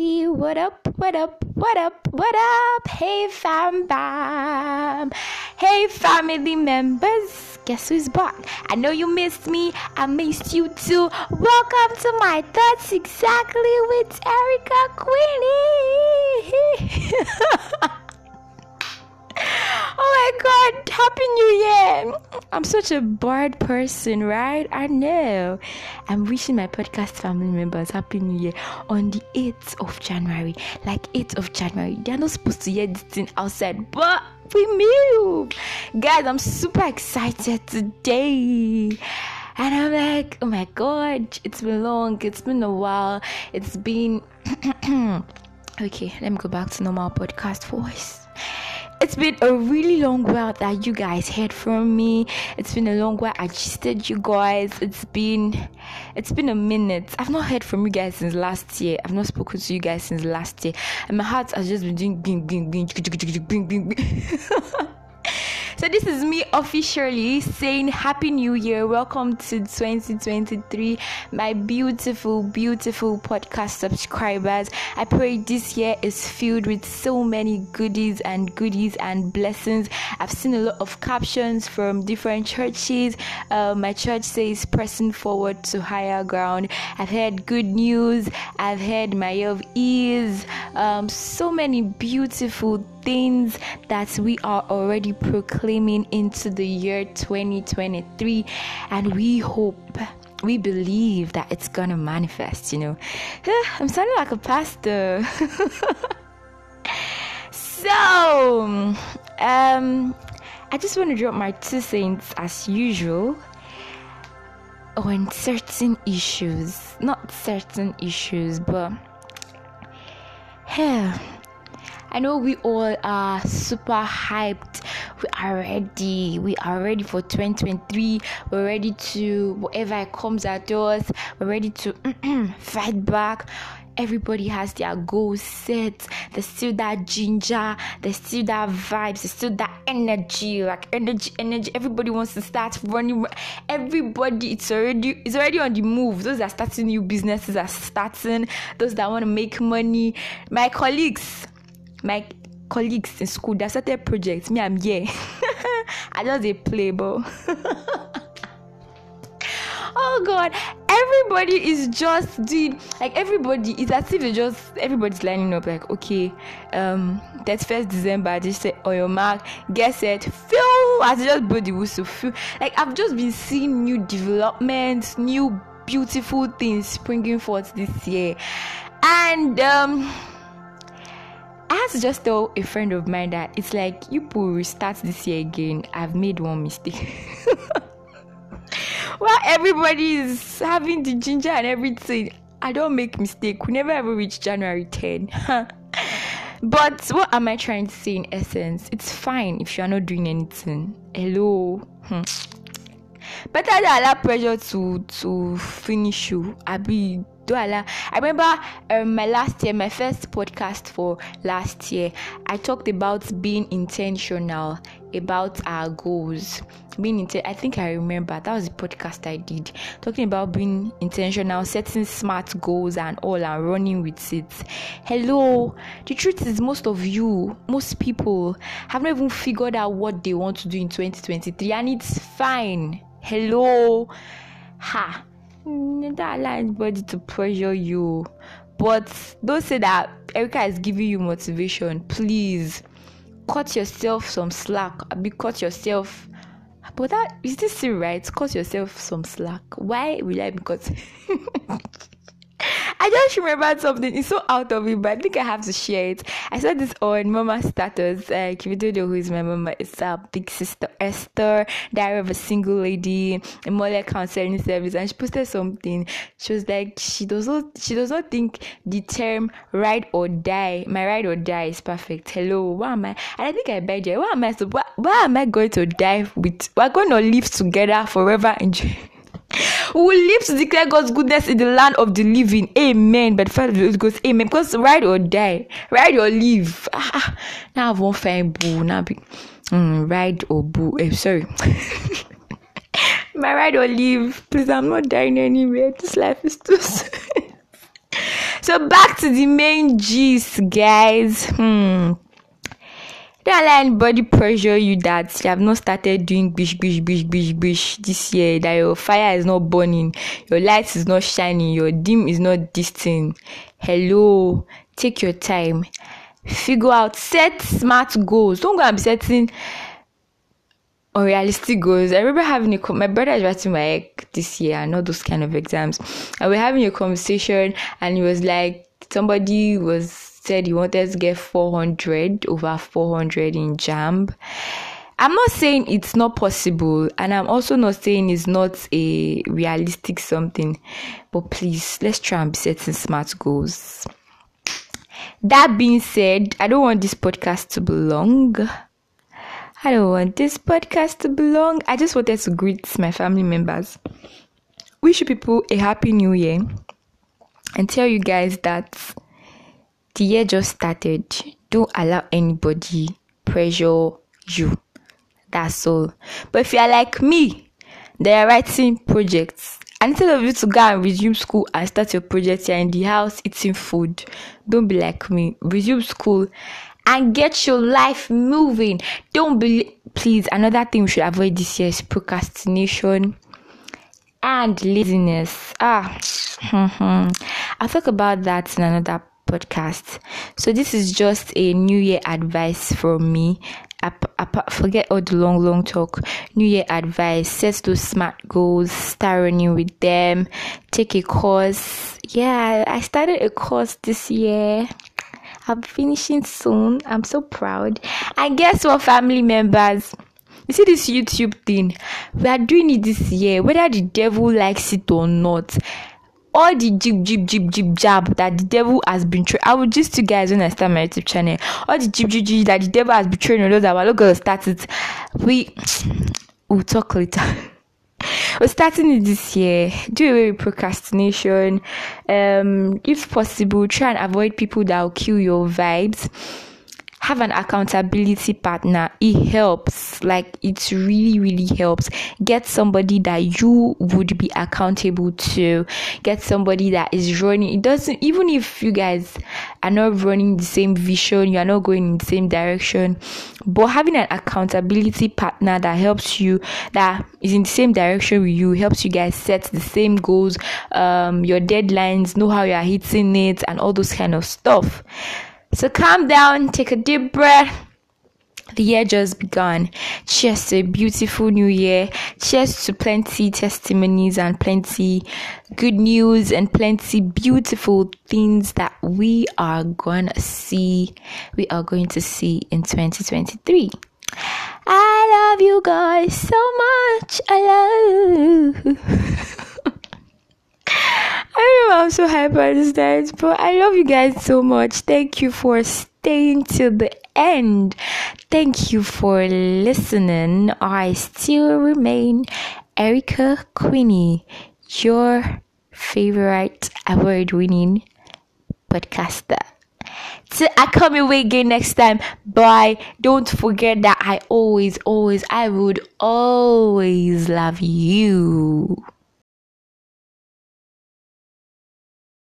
Hey, what up, what up, what up, what up? Hey, fam bam. Hey, family members. Guess who's back? I know you missed me. I missed you too. Welcome to my thoughts exactly with Erica Queenie. my god happy new year. I'm such a bored person right? I know. I'm wishing my podcast family members happy new year on the 8th of january. Like 8th of january. They're not supposed to hear this thing outside but we move. Guys i'm super excited today. And i'm like oh my god it's been long. It's been a while. It's been okay let me go back to normal podcast voice it's been a really long while that you guys heard from me. It's been a long while I gisted you guys. It's been it's been a minute. I've not heard from you guys since last year. I've not spoken to you guys since last year. And my heart has just been doing bing bing bing bing bing bing bing. So this is me officially saying Happy New Year. Welcome to 2023, my beautiful, beautiful podcast subscribers. I pray this year is filled with so many goodies and goodies and blessings. I've seen a lot of captions from different churches. Uh, my church says pressing forward to higher ground. I've heard good news. I've heard my of ease. Um, so many beautiful things that we are already proclaiming into the year 2023 and we hope we believe that it's gonna manifest you know. I'm sounding like a pastor. So um i just want to drop my two cents as usual on certain issues. Not certain issues but yeah I know we all are super hyped. We are ready. We are ready for 2023. We're ready to whatever comes at us. We're ready to fight back. Everybody has their goals set. There's still that ginger. There's still that vibes. There's still that energy. Like energy, energy. Everybody wants to start running. Everybody, it's already it's already on the move. Those that are starting new businesses are starting. Those that want to make money. My colleagues my colleagues in school that started projects. Me i'm here. I just a play but oh god. Everybody is just doing like everybody it's as if they just everybody's lining up like okay um 31st december just say on your mark get set. Feel as just blow the whistle. Feel like i've just been seeing new developments new beautiful things springing forth this year. And um I to just tell a friend of mine that it's like you will restart this year again. I've made one mistake. While everybody is having the ginger and everything, I don't make mistake. We never ever reach January 10. but what am I trying to say in essence? It's fine if you are not doing anything. Hello. Hmm. Better than allow pressure to to finish you. I be I remember um, my last year, my first podcast for last year, I talked about being intentional about our goals. Being inten- I think I remember that was the podcast I did talking about being intentional, setting smart goals and all, and running with it. Hello, the truth is, most of you, most people, have not even figured out what they want to do in 2023, and it's fine. Hello, ha don't allow anybody to pressure you. But don't say that Erica is giving you motivation. Please cut yourself some slack. Be cut yourself. But that is this still right? Cut yourself some slack. Why will I be cut? I just remembered something. It's so out of it, but I think I have to share it. I saw this on Mama status. Uh, Don't know who is my mama, it's our big sister Esther, Diary of a Single Lady, a mother counseling service, and she posted something. She was like, she does not, she does not think the term ride or die, my ride or die is perfect. Hello, why am I? And I think I bet you, why am I so? Why, why am I going to die with? We're going to live together forever. Enjoy we will live to declare God's goodness in the land of the living. Amen. But first, it goes amen. Because ride or die, ride or live. Ah, ah. now I won't find boo. Now be mm, ride or boo. Eh, sorry. My ride or leave. Please, I'm not dying anywhere. This life is too. So back to the main gist, guys. Hmm. Don't let anybody pressure you that you have not started doing bish bish bish bish bish this year, that your fire is not burning, your light is not shining, your dim is not distant. Hello, take your time. Figure out, set smart goals. Don't go and be setting unrealistic goals. I remember having a my brother is writing my egg this year and all those kind of exams, and we're having a conversation, and he was like, somebody was said he wanted to get 400 over 400 in JAMB. I'm not saying it's not possible, and I'm also not saying it's not a realistic something, but please let's try and be setting smart goals. That being said, I don't want this podcast to be long. I don't want this podcast to be long. I just wanted to greet my family members, wish people a happy new year, and tell you guys that the year just started. Don't allow anybody pressure you. That's all. But if you are like me, they are writing projects. And instead of you to go and resume school and start your project here in the house eating food, don't be like me. Resume school and get your life moving. Don't be, please, another thing we should avoid this year is procrastination and laziness. Ah, I'll talk about that in another podcast. So, this is just a new year advice from me. forget all the long, long talk. New year advice set those smart goals, start running with them, take a course. Yeah, I started a course this year. I'm finishing soon. I'm so proud. And guess what, family members? You see this YouTube thing? We are doing it this year, whether the devil likes it or not. All the jib jib jib jib jab that the devil has been trying. I will just you guys when I start my YouTube channel. All the jib jib jib that the devil has been trying on those that were look gonna. We we'll talk later. We're starting it this year. Do away with procrastination. Um, if possible, try and avoid people that will kill your vibes have an accountability partner. It helps. Like it really really helps. Get somebody that you would be accountable to. Get somebody that is running. It doesn't even if you guys are not running the same vision you are not going in the same direction but having an accountability partner that helps you that is in the same direction with you helps you guys set the same goals um your deadlines know how you are hitting it and all those kind of stuff so calm down, take a deep breath. The year just begun. Cheers to a beautiful new year. Cheers to plenty testimonies and plenty good news and plenty beautiful things that we are going to see. We are going to see in 2023. I love you guys so much. I love I'm so hyper this night, but I love you guys so much. Thank you for staying till the end. Thank you for listening. I still remain Erica Queenie, your favorite award winning podcaster. So I come away again next time. Bye. Don't forget that I always, always, I would always love you.